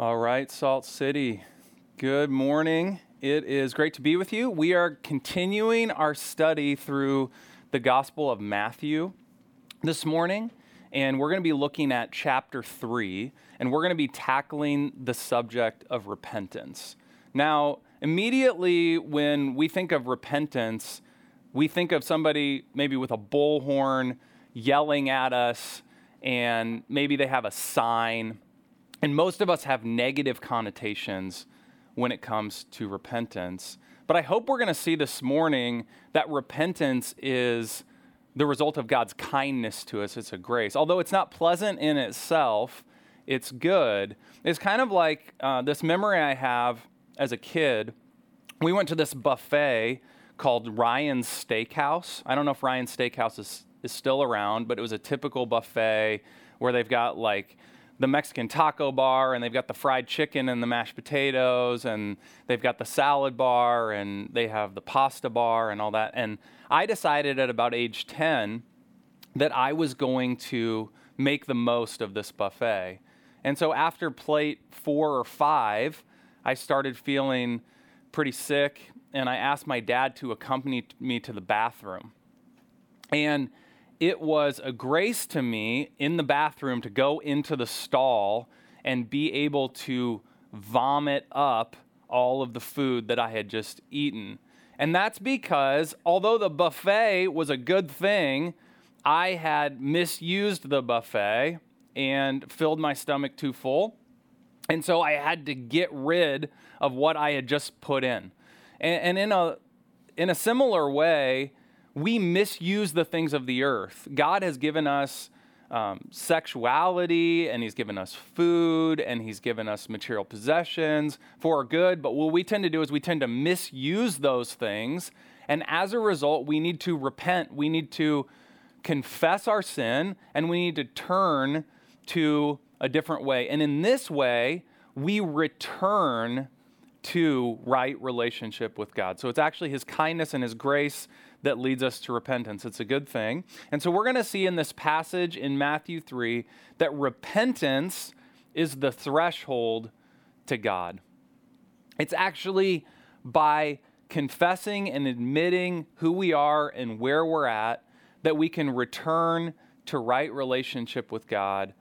All right, Salt City. Good morning. It is great to be with you. We are continuing our study through the Gospel of Matthew this morning, and we're going to be looking at chapter 3, and we're going to be tackling the subject of repentance. Now, immediately when we think of repentance, we think of somebody maybe with a bullhorn yelling at us, and maybe they have a sign and most of us have negative connotations when it comes to repentance. But I hope we're going to see this morning that repentance is the result of God's kindness to us. It's a grace. Although it's not pleasant in itself, it's good. It's kind of like uh, this memory I have as a kid. We went to this buffet called Ryan's Steakhouse. I don't know if Ryan's Steakhouse is, is still around, but it was a typical buffet where they've got like the Mexican taco bar and they've got the fried chicken and the mashed potatoes and they've got the salad bar and they have the pasta bar and all that. And I decided at about age 10 that I was going to make the most of this buffet. And so after plate four or five, I started feeling pretty sick and I asked my dad to accompany me to the bathroom. And it was a grace to me in the bathroom to go into the stall and be able to vomit up all of the food that I had just eaten. And that's because although the buffet was a good thing, I had misused the buffet and filled my stomach too full. And so I had to get rid of what I had just put in. And, and in, a, in a similar way, we misuse the things of the earth. God has given us um, sexuality, and He's given us food, and He's given us material possessions for good. But what we tend to do is we tend to misuse those things. And as a result, we need to repent. We need to confess our sin, and we need to turn to a different way. And in this way, we return to right relationship with God. So it's actually His kindness and His grace that leads us to repentance. It's a good thing. And so we're going to see in this passage in Matthew 3 that repentance is the threshold to God. It's actually by confessing and admitting who we are and where we're at that we can return to right relationship with God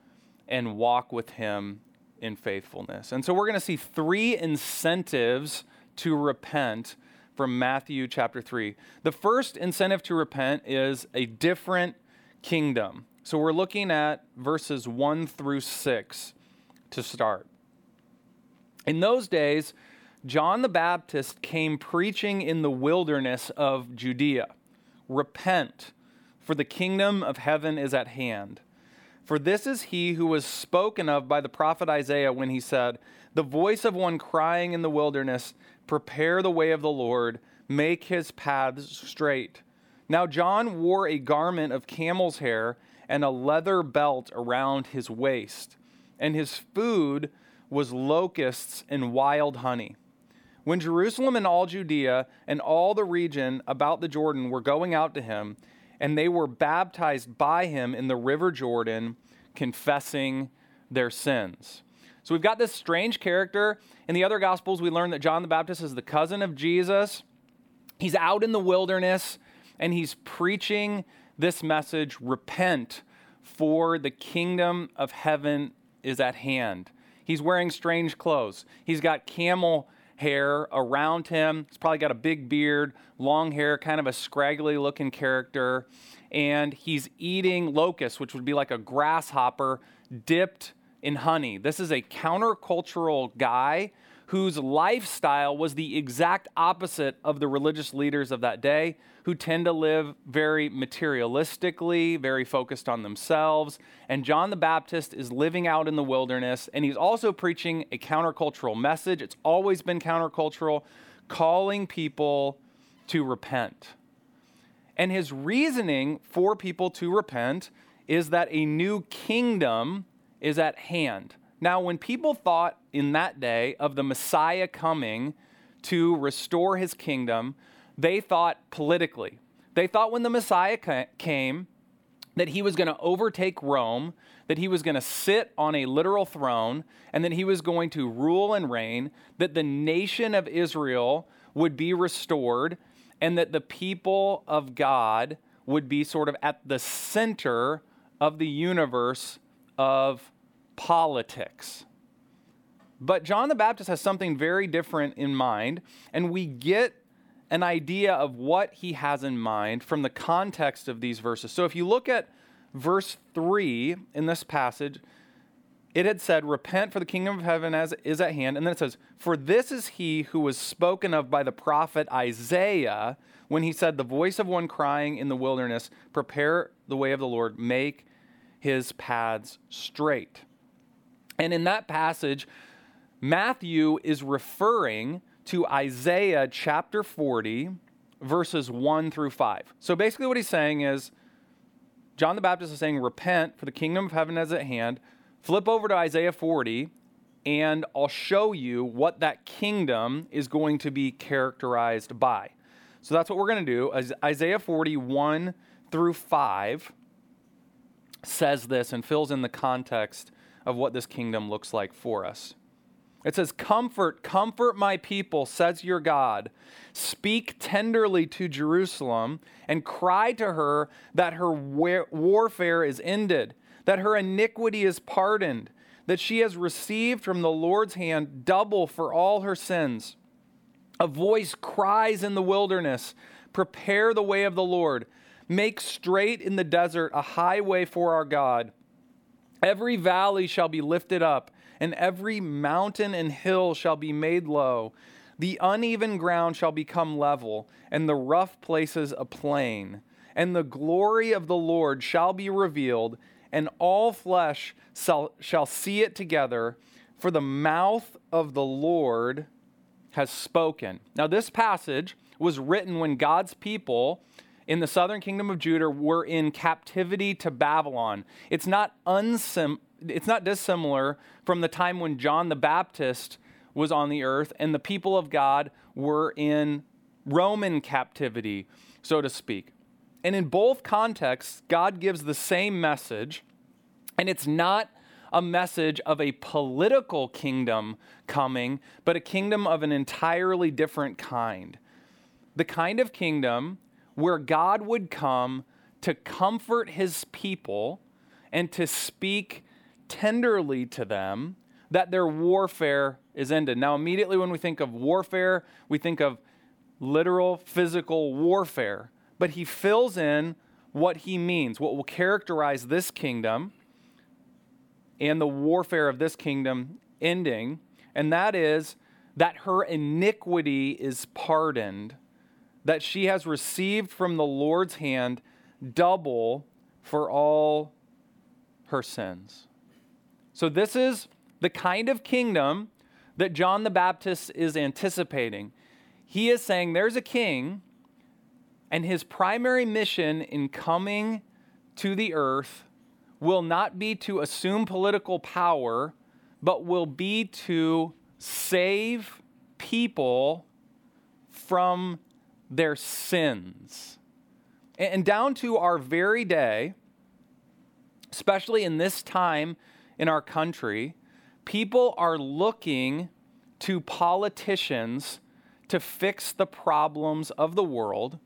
and walk with Him in faithfulness. And so we're going to see three incentives to repent from Matthew chapter 3. The first incentive to repent is a different kingdom. So we're looking at verses 1 through 6 to start. In those days, John the Baptist came preaching in the wilderness of Judea Repent, for the kingdom of heaven is at hand. For this is he who was spoken of by the prophet Isaiah when he said, The voice of one crying in the wilderness, Prepare the way of the Lord, make his paths straight. Now, John wore a garment of camel's hair and a leather belt around his waist, and his food was locusts and wild honey. When Jerusalem and all Judea and all the region about the Jordan were going out to him, and they were baptized by him in the river Jordan, confessing their sins. So we've got this strange character. In the other Gospels, we learn that John the Baptist is the cousin of Jesus. He's out in the wilderness and he's preaching this message repent, for the kingdom of heaven is at hand. He's wearing strange clothes. He's got camel hair around him. He's probably got a big beard, long hair, kind of a scraggly looking character. And he's eating locusts, which would be like a grasshopper dipped in honey. This is a countercultural guy whose lifestyle was the exact opposite of the religious leaders of that day, who tend to live very materialistically, very focused on themselves. And John the Baptist is living out in the wilderness, and he's also preaching a countercultural message. It's always been countercultural, calling people to repent. And his reasoning for people to repent is that a new kingdom is at hand. Now, when people thought in that day of the Messiah coming to restore his kingdom, they thought politically. They thought when the Messiah came, that he was going to overtake Rome, that he was going to sit on a literal throne, and that he was going to rule and reign, that the nation of Israel would be restored, and that the people of God would be sort of at the center of the universe of politics. But John the Baptist has something very different in mind, and we get an idea of what he has in mind from the context of these verses. So if you look at verse 3 in this passage, it had said, Repent, for the kingdom of heaven is at hand. And then it says, For this is he who was spoken of by the prophet Isaiah when he said, The voice of one crying in the wilderness, Prepare the way of the Lord, make his paths straight. And in that passage, Matthew is referring to Isaiah chapter 40, verses 1 through 5. So basically, what he's saying is John the Baptist is saying, Repent, for the kingdom of heaven is at hand. Flip over to Isaiah 40, and I'll show you what that kingdom is going to be characterized by. So that's what we're going to do. Isaiah 41 through 5 says this and fills in the context of what this kingdom looks like for us. It says, Comfort, comfort my people, says your God. Speak tenderly to Jerusalem and cry to her that her warfare is ended, that her iniquity is pardoned, that she has received from the Lord's hand double for all her sins. A voice cries in the wilderness, Prepare the way of the Lord. Make straight in the desert a highway for our God. Every valley shall be lifted up and every mountain and hill shall be made low. The uneven ground shall become level, and the rough places a plain. And the glory of the Lord shall be revealed, and all flesh shall, shall see it together, for the mouth of the Lord has spoken. Now, this passage was written when God's people in the southern kingdom of Judah were in captivity to Babylon. It's not unsim- it's not dissimilar from the time when John the Baptist was on the earth and the people of God were in Roman captivity, so to speak. And in both contexts, God gives the same message, and it's not a message of a political kingdom coming, but a kingdom of an entirely different kind. The kind of kingdom where God would come to comfort his people and to speak tenderly to them that their warfare is ended. Now, immediately when we think of warfare, we think of literal physical warfare. But he fills in what he means, what will characterize this kingdom and the warfare of this kingdom ending, and that is that her iniquity is pardoned, that she has received from the Lord's hand double for all her sins. So, this is the kind of kingdom that John the Baptist is anticipating. He is saying there's a king, and his primary mission in coming to the earth will not be to assume political power, but will be to save people from their sins. And down to our very day, especially in this time in our country, people are looking to politicians to fix the problems of the world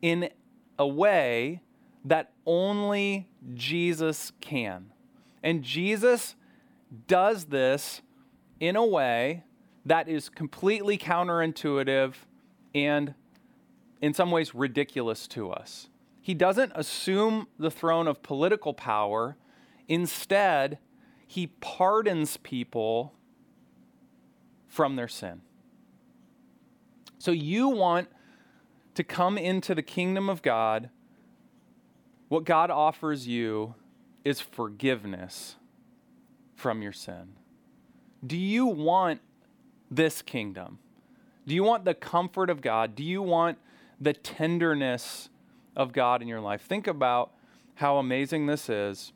in a way that only Jesus can. And Jesus does this in a way that is completely counterintuitive and, in some ways, ridiculous to us. He doesn't assume the throne of political power. Instead, he pardons people from their sin. So you want to come into the kingdom of God. What God offers you is forgiveness from your sin. Do you want this kingdom? Do you want the comfort of God? Do you want the tenderness of God in your life? Think about how amazing this is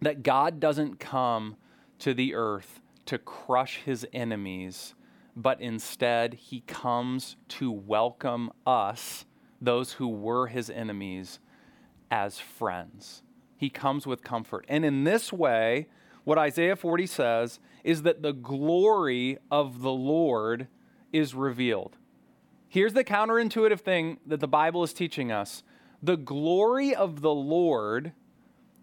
that God doesn't come to the earth to crush his enemies, but instead he comes to welcome us, those who were his enemies, as friends. he comes with comfort. And in this way, what Isaiah 40 says is that the glory of the Lord is revealed. Here's the counterintuitive thing that the Bible is teaching us the glory of the Lord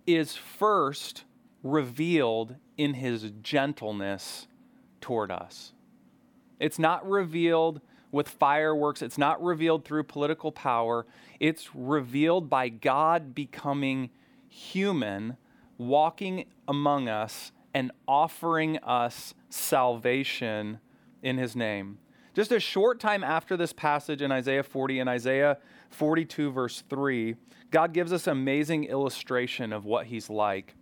is first revealed in his gentleness toward us. It's not revealed with fireworks, it's not revealed through political power. It's revealed by God becoming human, walking among us, and offering us salvation in his name. Just a short time after this passage in Isaiah 40 and Isaiah 42, verse 3, God gives us an amazing illustration of what he's like.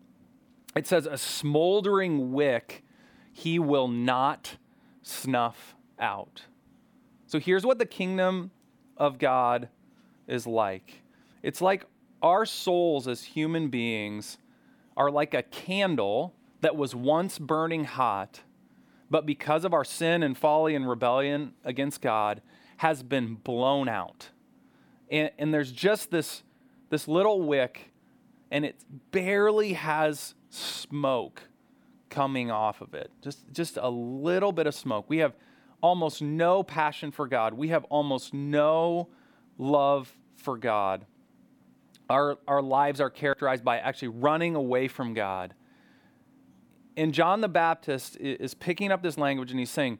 It says, A smoldering wick he will not snuff out. So here's what the kingdom of God is like it's like our souls as human beings are like a candle that was once burning hot, but because of our sin and folly and rebellion against God, has been blown out. And, and there's just this, this little wick, and it barely has smoke coming off of it. Just, just a little bit of smoke. We have almost no passion for God. We have almost no love for God. Our, our lives are characterized by actually running away from God. And John the Baptist is picking up this language and he's saying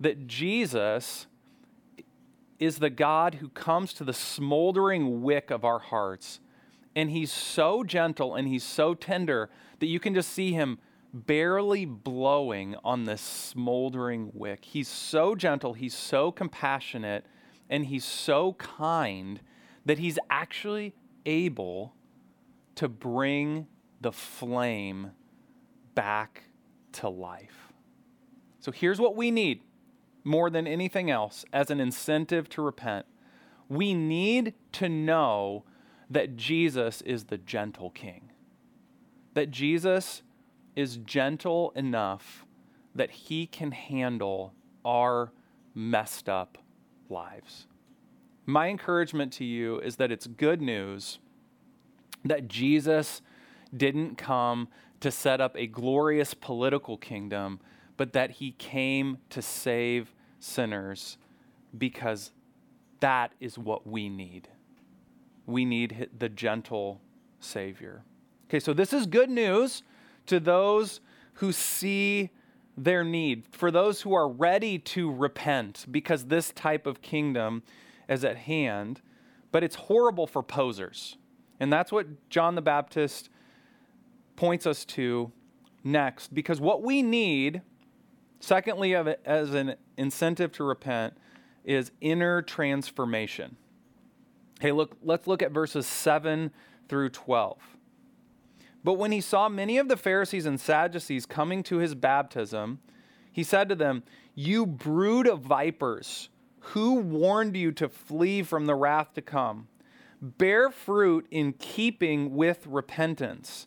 that Jesus is the God who comes to the smoldering wick of our hearts. And he's so gentle and he's so tender that you can just see him barely blowing on this smoldering wick. He's so gentle, he's so compassionate, and he's so kind that he's actually able to bring the flame back to life. So here's what we need more than anything else as an incentive to repent. We need to know that Jesus is the gentle king. That Jesus is gentle enough that he can handle our messed up lives. My encouragement to you is that it's good news that Jesus didn't come to set up a glorious political kingdom, but that he came to save sinners because that is what we need. We need the gentle Savior. Okay, so this is good news to those who see their need, for those who are ready to repent because this type of kingdom is at hand. But it's horrible for posers. And that's what John the Baptist points us to next because what we need, secondly, as an incentive to repent, is inner transformation. Hey, look, let's look at verses 7 through 12. But when he saw many of the Pharisees and Sadducees coming to his baptism, he said to them, You brood of vipers, who warned you to flee from the wrath to come? Bear fruit in keeping with repentance,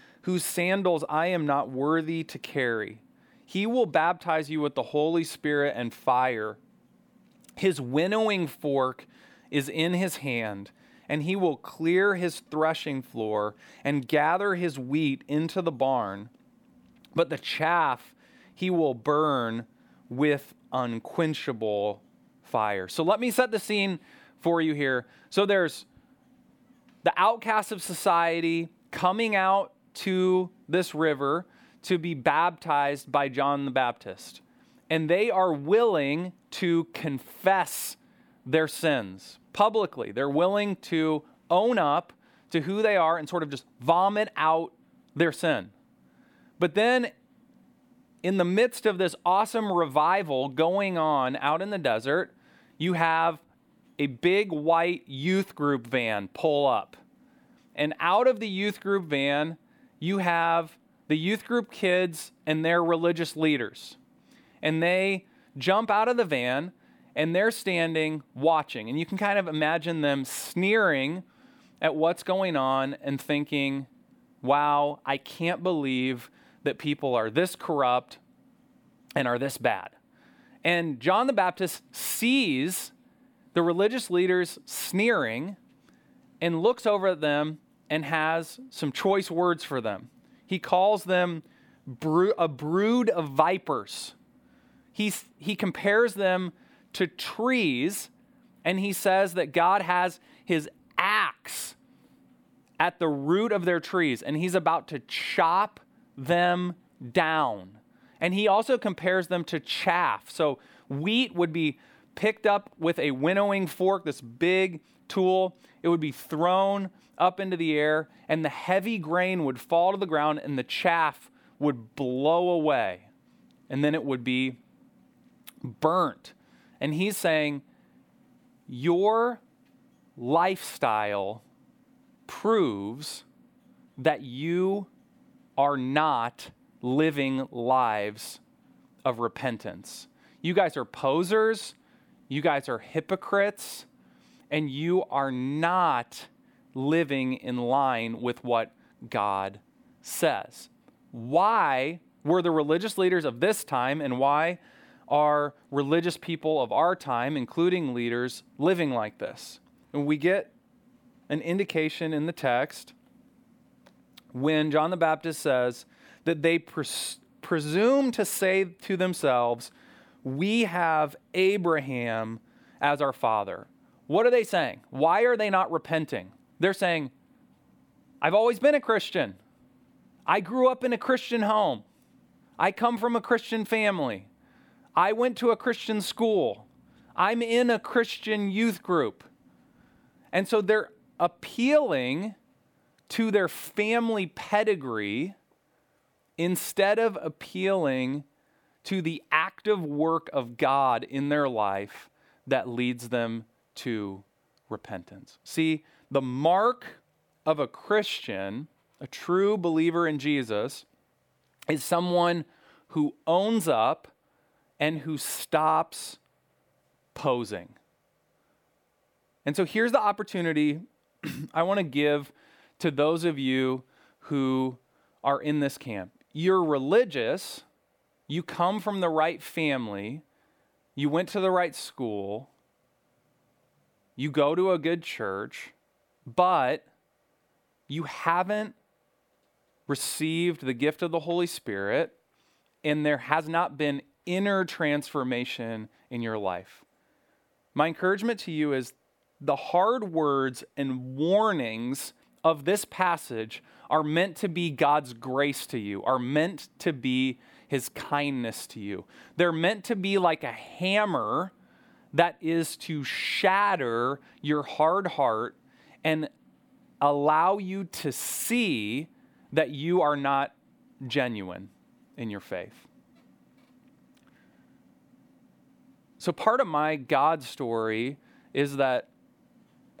whose sandals I am not worthy to carry. He will baptize you with the Holy Spirit and fire. His winnowing fork is in his hand and he will clear his threshing floor and gather his wheat into the barn, but the chaff he will burn with unquenchable fire. So let me set the scene for you here. So there's the outcasts of society coming out to this river to be baptized by John the Baptist. And they are willing to confess their sins publicly. They're willing to own up to who they are and sort of just vomit out their sin. But then, in the midst of this awesome revival going on out in the desert, you have a big white youth group van pull up. And out of the youth group van, you have the youth group kids and their religious leaders. And they jump out of the van and they're standing watching. And you can kind of imagine them sneering at what's going on and thinking, wow, I can't believe that people are this corrupt and are this bad. And John the Baptist sees the religious leaders sneering and looks over at them and has some choice words for them. He calls them a brood of vipers. He's, he compares them to trees and he says that God has his axe at the root of their trees and he's about to chop them down. And he also compares them to chaff. So wheat would be picked up with a winnowing fork, this big tool. It would be thrown up into the air, and the heavy grain would fall to the ground, and the chaff would blow away. And then it would be burnt. And he's saying, Your lifestyle proves that you are not living lives of repentance. You guys are posers, you guys are hypocrites, and you are not living in line with what God says. Why were the religious leaders of this time and why are religious people of our time, including leaders, living like this? And we get an indication in the text when John the Baptist says, that they pres- presume to say to themselves, We have Abraham as our father. What are they saying? Why are they not repenting? They're saying, I've always been a Christian. I grew up in a Christian home. I come from a Christian family. I went to a Christian school. I'm in a Christian youth group. And so they're appealing to their family pedigree instead of appealing to the active work of God in their life that leads them to repentance. See, the mark of a Christian, a true believer in Jesus, is someone who owns up and who stops posing. And so here's the opportunity I want to give to those of you who are in this camp you're religious, you come from the right family, you went to the right school, you go to a good church, but you haven't received the gift of the Holy Spirit, and there has not been inner transformation in your life. My encouragement to you is the hard words and warnings of this passage are meant to be God's grace to you, are meant to be his kindness to you. They're meant to be like a hammer that is to shatter your hard heart and allow you to see that you are not genuine in your faith. So, part of my God story is that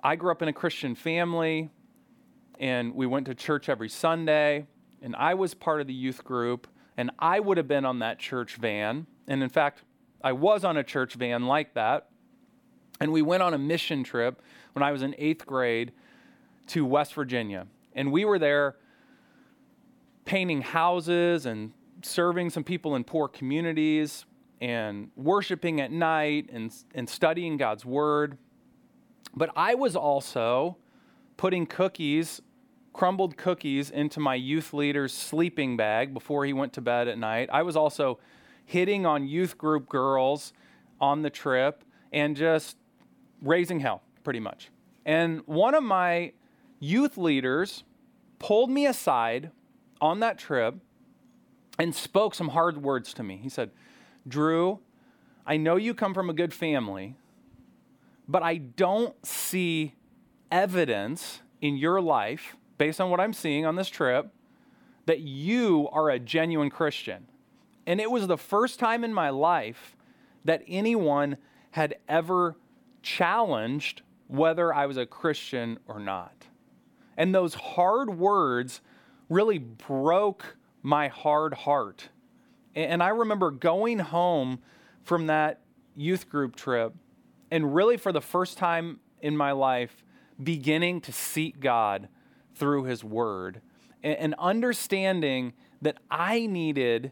I grew up in a Christian family and we went to church every Sunday, and I was part of the youth group, and I would have been on that church van. And in fact, I was on a church van like that. And we went on a mission trip when I was in eighth grade to West Virginia. And we were there painting houses and serving some people in poor communities and worshiping at night and, and studying God's word. But I was also putting cookies crumbled cookies into my youth leader's sleeping bag before he went to bed at night. I was also hitting on youth group girls on the trip and just raising hell, pretty much. And one of my youth leaders pulled me aside on that trip and spoke some hard words to me. He said, Drew, I know you come from a good family, but I don't see evidence in your life based on what I'm seeing on this trip, that you are a genuine Christian. And it was the first time in my life that anyone had ever challenged whether I was a Christian or not. And those hard words really broke my hard heart. And I remember going home from that youth group trip and really for the first time in my life beginning to seek God through His Word and understanding that I needed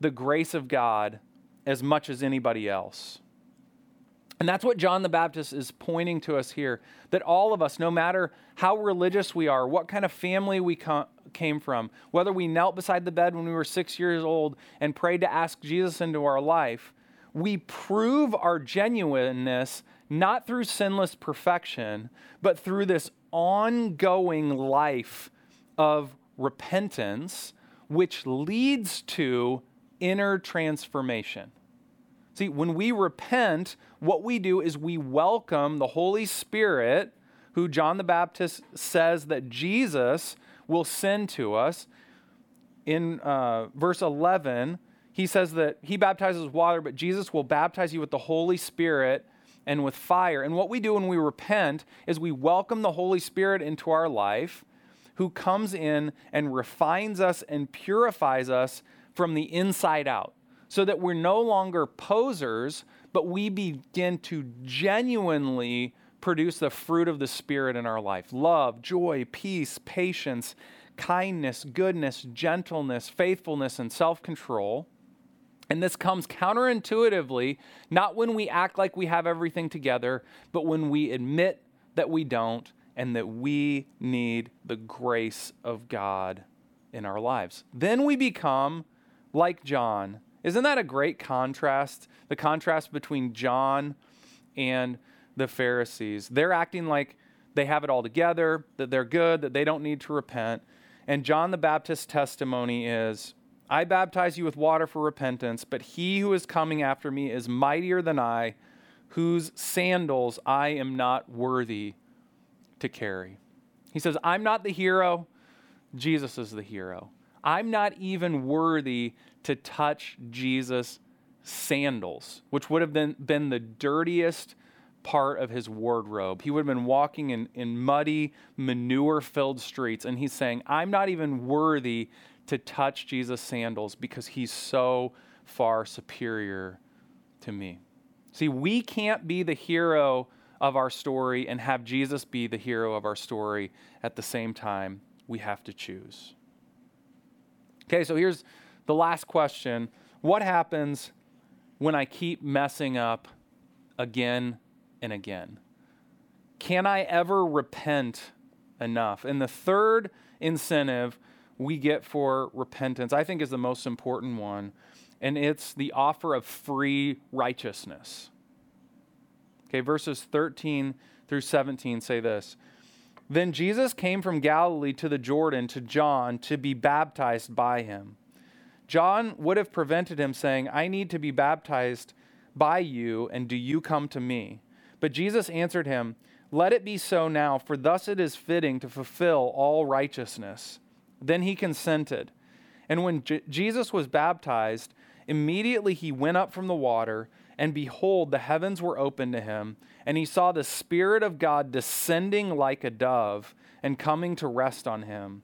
the grace of God as much as anybody else. And that's what John the Baptist is pointing to us here that all of us, no matter how religious we are, what kind of family we come, came from, whether we knelt beside the bed when we were six years old and prayed to ask Jesus into our life, we prove our genuineness not through sinless perfection, but through this ongoing life of repentance, which leads to inner transformation. See, when we repent, what we do is we welcome the Holy Spirit, who John the Baptist says that Jesus will send to us. In uh, verse 11, he says that he baptizes water, but Jesus will baptize you with the Holy Spirit and with fire. And what we do when we repent is we welcome the Holy Spirit into our life, who comes in and refines us and purifies us from the inside out, so that we're no longer posers, but we begin to genuinely produce the fruit of the Spirit in our life love, joy, peace, patience, kindness, goodness, gentleness, faithfulness, and self control. And this comes counterintuitively, not when we act like we have everything together, but when we admit that we don't and that we need the grace of God in our lives. Then we become like John. Isn't that a great contrast? The contrast between John and the Pharisees. They're acting like they have it all together, that they're good, that they don't need to repent. And John the Baptist's testimony is I baptize you with water for repentance, but he who is coming after me is mightier than I, whose sandals I am not worthy to carry. He says, I'm not the hero, Jesus is the hero. I'm not even worthy to touch Jesus' sandals, which would have been, been the dirtiest part of his wardrobe. He would have been walking in, in muddy, manure filled streets, and he's saying, I'm not even worthy to touch Jesus' sandals because he's so far superior to me. See, we can't be the hero of our story and have Jesus be the hero of our story at the same time. We have to choose. Okay, so here's the last question What happens when I keep messing up again and again? Can I ever repent enough? And the third incentive we get for repentance, I think, is the most important one, and it's the offer of free righteousness. Okay, verses 13 through 17 say this. Then Jesus came from Galilee to the Jordan to John to be baptized by him. John would have prevented him, saying, I need to be baptized by you, and do you come to me? But Jesus answered him, Let it be so now, for thus it is fitting to fulfill all righteousness. Then he consented. And when J- Jesus was baptized, immediately he went up from the water, and behold, the heavens were opened to him, and he saw the Spirit of God descending like a dove and coming to rest on him.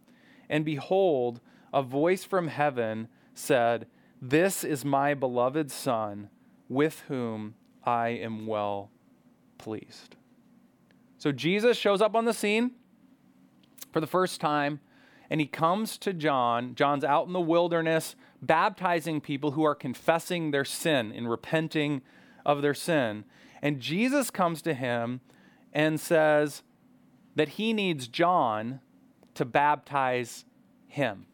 And behold, a voice from heaven said, This is my beloved Son, with whom I am well pleased. So Jesus shows up on the scene for the first time, and he comes to John. John's out in the wilderness baptizing people who are confessing their sin and repenting of their sin. And Jesus comes to him and says that he needs John to baptize him.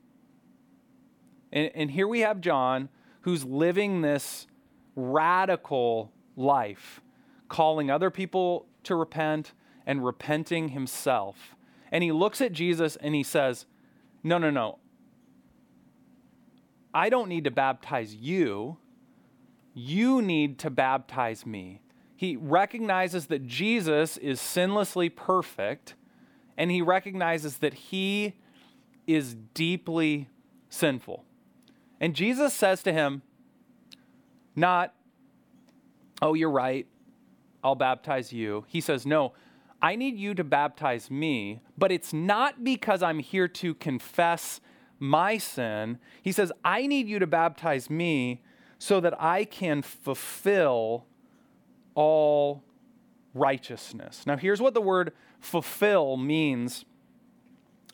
And, and here we have John who's living this radical life calling other people to repent and repenting himself. And he looks at Jesus and he says, No, no, no. I don't need to baptize you. You need to baptize me. He recognizes that Jesus is sinlessly perfect, and he recognizes that he is deeply sinful. And Jesus says to him, Not, oh, you're right. I'll baptize you. He says, No, I need you to baptize me, but it's not because I'm here to confess my sin. He says, I need you to baptize me so that I can fulfill all righteousness. Now, here's what the word fulfill means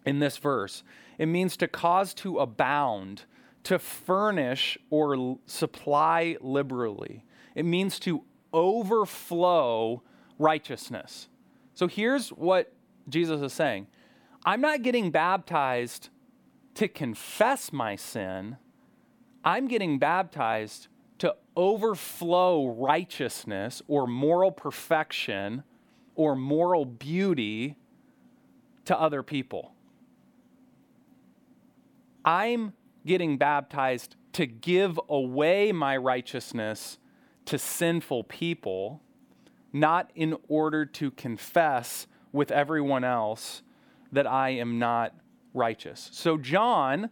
in this verse it means to cause to abound, to furnish or supply liberally. It means to overflow righteousness. So here's what Jesus is saying. I'm not getting baptized to confess my sin, I'm getting baptized to overflow righteousness or moral perfection or moral beauty to other people. I'm getting baptized to give away my righteousness to sinful people, not in order to confess with everyone else that I am not righteous. So John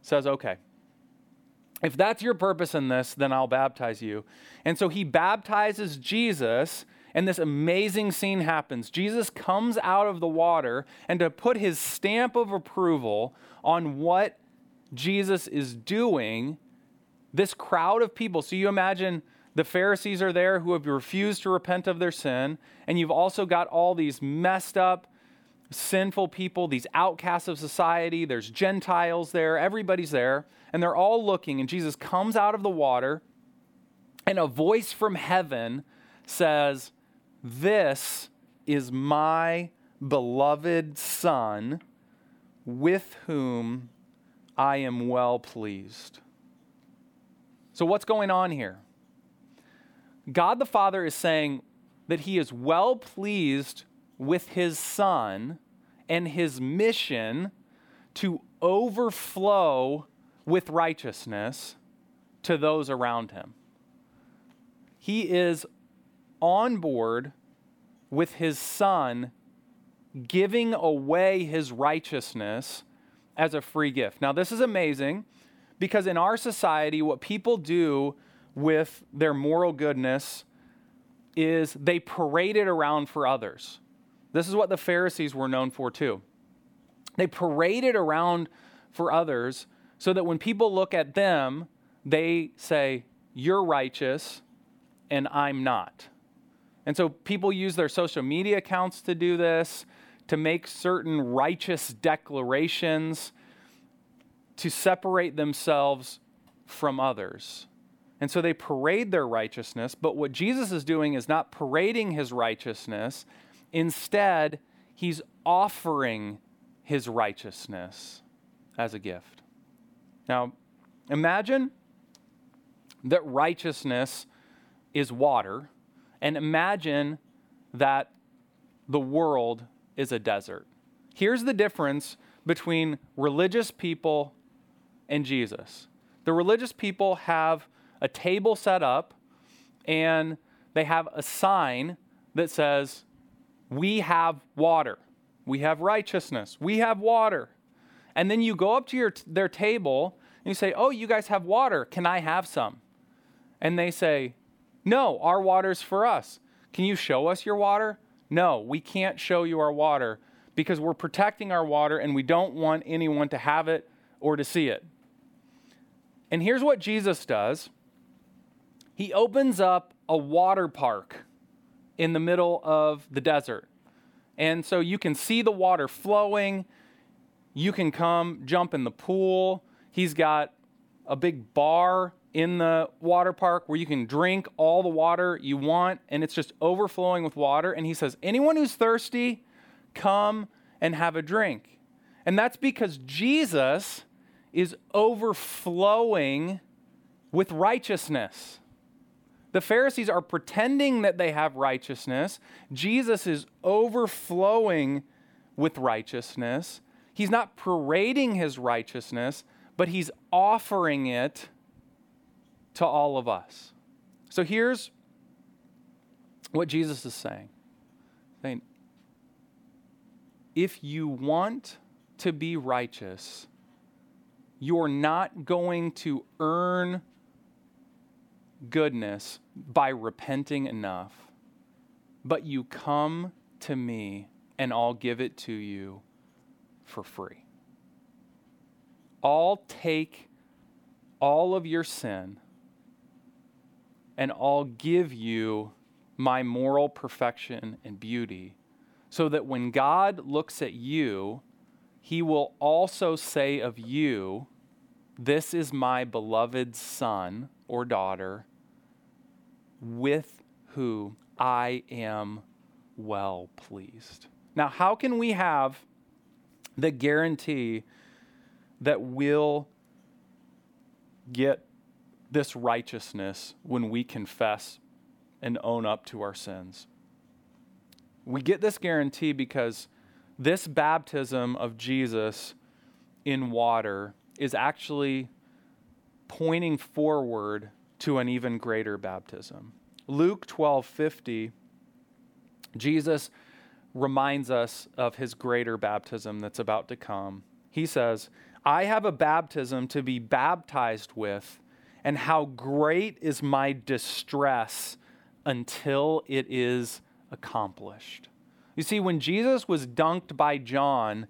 says, okay, if that's your purpose in this, then I'll baptize you. And so he baptizes Jesus, and this amazing scene happens. Jesus comes out of the water, and to put his stamp of approval on what Jesus is doing, this crowd of people, so you imagine the Pharisees are there who have refused to repent of their sin, and you've also got all these messed up, sinful people, these outcasts of society. There's Gentiles there, everybody's there, and they're all looking. And Jesus comes out of the water, and a voice from heaven says, This is my beloved Son, with whom I am well pleased. So, what's going on here? God the Father is saying that He is well pleased with His Son and his mission to overflow with righteousness to those around him. He is on board with his son giving away his righteousness as a free gift. Now, this is amazing because in our society, what people do with their moral goodness is they parade it around for others. This is what the Pharisees were known for too. They paraded around for others so that when people look at them, they say, You're righteous and I'm not. And so people use their social media accounts to do this, to make certain righteous declarations, to separate themselves from others. And so they parade their righteousness, but what Jesus is doing is not parading his righteousness, Instead, he's offering his righteousness as a gift. Now, imagine that righteousness is water, and imagine that the world is a desert. Here's the difference between religious people and Jesus. The religious people have a table set up and they have a sign that says, we have water. We have righteousness. We have water. And then you go up to your, their table and you say, Oh, you guys have water. Can I have some? And they say, No, our water's for us. Can you show us your water? No, we can't show you our water because we're protecting our water and we don't want anyone to have it or to see it. And here's what Jesus does He opens up a water park in the middle of the desert. And so you can see the water flowing. You can come jump in the pool. He's got a big bar in the water park where you can drink all the water you want, and it's just overflowing with water. And he says, Anyone who's thirsty, come and have a drink. And that's because Jesus is overflowing with righteousness. The Pharisees are pretending that they have righteousness. Jesus is overflowing with righteousness. He's not parading his righteousness, but he's offering it to all of us. So here's what Jesus is saying. saying if you want to be righteous, you're not going to earn goodness by repenting enough. but you come to me and I'll give it to you for free. I'll take all of your sin and I'll give you my moral perfection and beauty so that when God looks at you, he will also say of you, This is my beloved son or daughter, with who I am well pleased. Now, how can we have the guarantee that we'll get this righteousness when we confess and own up to our sins? We get this guarantee because this baptism of Jesus in water is actually pointing forward to an even greater baptism. Luke 12:50 Jesus reminds us of his greater baptism that's about to come. He says, "I have a baptism to be baptized with, and how great is my distress until it is accomplished." You see, when Jesus was dunked by John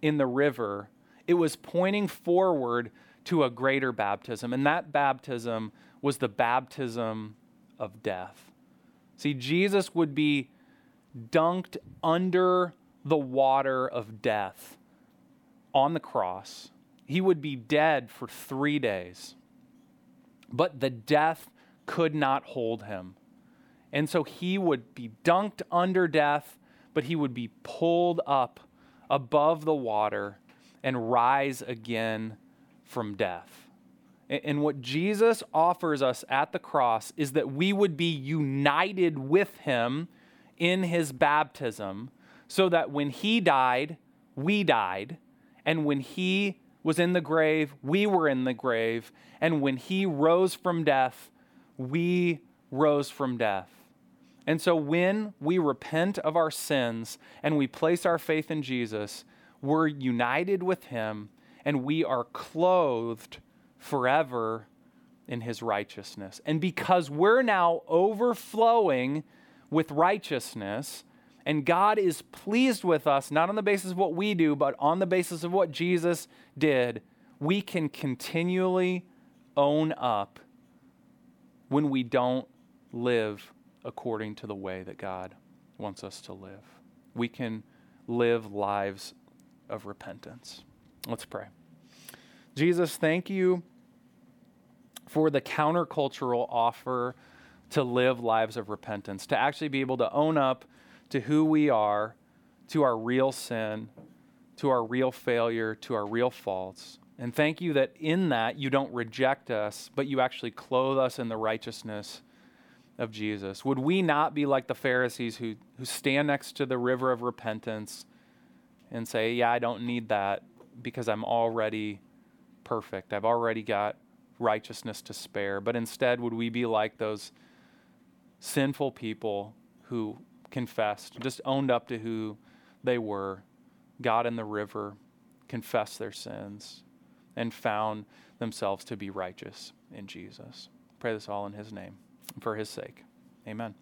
in the river, it was pointing forward to a greater baptism, and that baptism was the baptism of death. See, Jesus would be dunked under the water of death on the cross. He would be dead for three days, but the death could not hold him. And so he would be dunked under death but he would be pulled up above the water and rise again from death. And what Jesus offers us at the cross is that we would be united with him in his baptism, so that when he died, we died. And when he was in the grave, we were in the grave. And when he rose from death, we rose from death. And so when we repent of our sins and we place our faith in Jesus, we're united with him and we are clothed forever in his righteousness. And because we're now overflowing with righteousness, and God is pleased with us, not on the basis of what we do, but on the basis of what Jesus did, we can continually own up when we don't live according to the way that God wants us to live. We can live lives of repentance. Let's pray. Jesus, thank you for the countercultural offer to live lives of repentance, to actually be able to own up to who we are, to our real sin, to our real failure, to our real faults. And thank you that in that you don't reject us, but you actually clothe us in the righteousness of Jesus? Would we not be like the Pharisees who, who stand next to the river of repentance and say, Yeah, I don't need that because I'm already perfect? I've already got righteousness to spare. But instead, would we be like those sinful people who confessed, just owned up to who they were, got in the river, confessed their sins, and found themselves to be righteous in Jesus? Pray this all in His name for his sake. Amen.